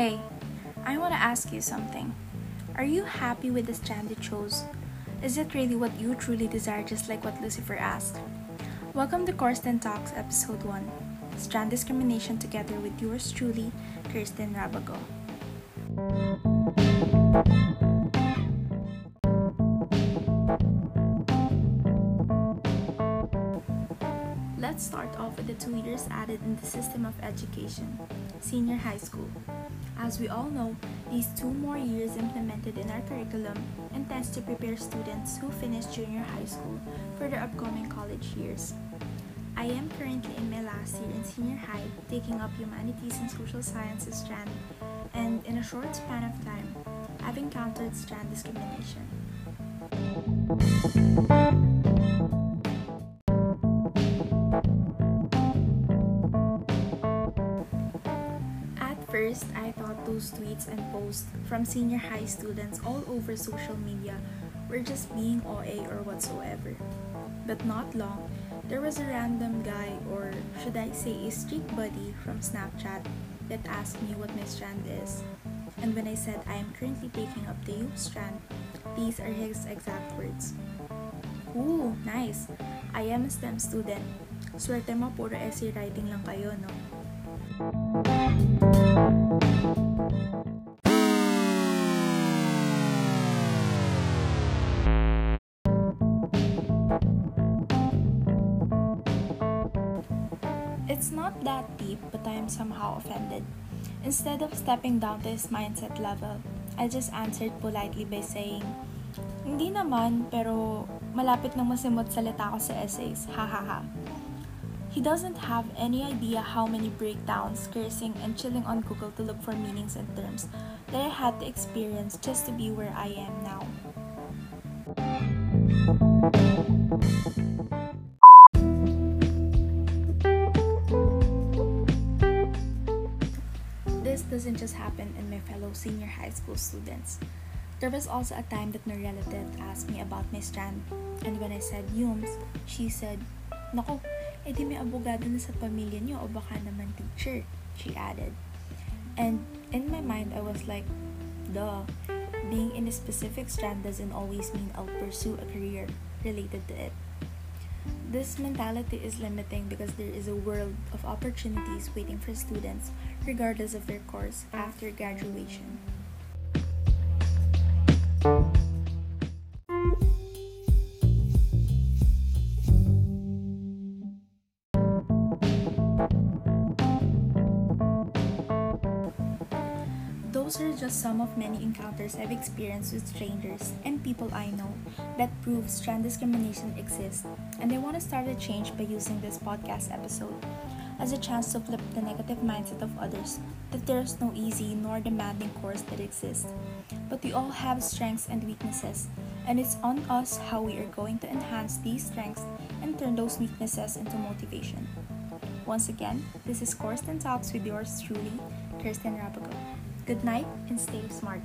Hey, I want to ask you something. Are you happy with the strand you chose? Is it really what you truly desire, just like what Lucifer asked? Welcome to Kirsten Talks, Episode 1 Strand Discrimination, together with yours truly, Kirsten Rabago. Let's start off with the two years added in the system of education, senior high school. As we all know, these two more years implemented in our curriculum intends to prepare students who finish junior high school for their upcoming college years. I am currently in my last year in senior high, taking up humanities and social sciences strand, and in a short span of time, I've encountered strand discrimination. At first, I those tweets and posts from senior high students all over social media were just being OA or whatsoever. But not long, there was a random guy, or should I say a street buddy from Snapchat, that asked me what my strand is. And when I said I am currently taking up the youth strand, these are his exact words. Ooh, nice! I am a STEM student. Swerte mo puro essay writing lang kayo, no? It's not that deep, but I am somehow offended. Instead of stepping down to his mindset level, I just answered politely by saying, Hindi naman, pero malapit nang masimot salita ko sa essays, ha ha ha. He doesn't have any idea how many breakdowns, cursing, and chilling on Google to look for meanings and terms that I had to experience just to be where I am now. Doesn't just happen in my fellow senior high school students. There was also a time that my relative asked me about my strand, and when I said HUMSS, she said, Nako, edi may abogado na sa pamilya niyo o baka naman teacher, she added. And in my mind, I was like, duh, being in a specific strand doesn't always mean I'll pursue a career related to it. This mentality is limiting because there is a world of opportunities waiting for students regardless of their course after graduation. Those are just some of many encounters I've experienced with strangers and people I know that proves strand discrimination exists, and I want to start a change by using this podcast episode as a chance to flip the negative mindset of others that there's no easy nor demanding course that exists. But we all have strengths and weaknesses, and it's on us how we are going to enhance these strengths and turn those weaknesses into motivation. Once again, this is Kirsten Talks with yours truly, Kirsten Rabago. Good night and stay smart.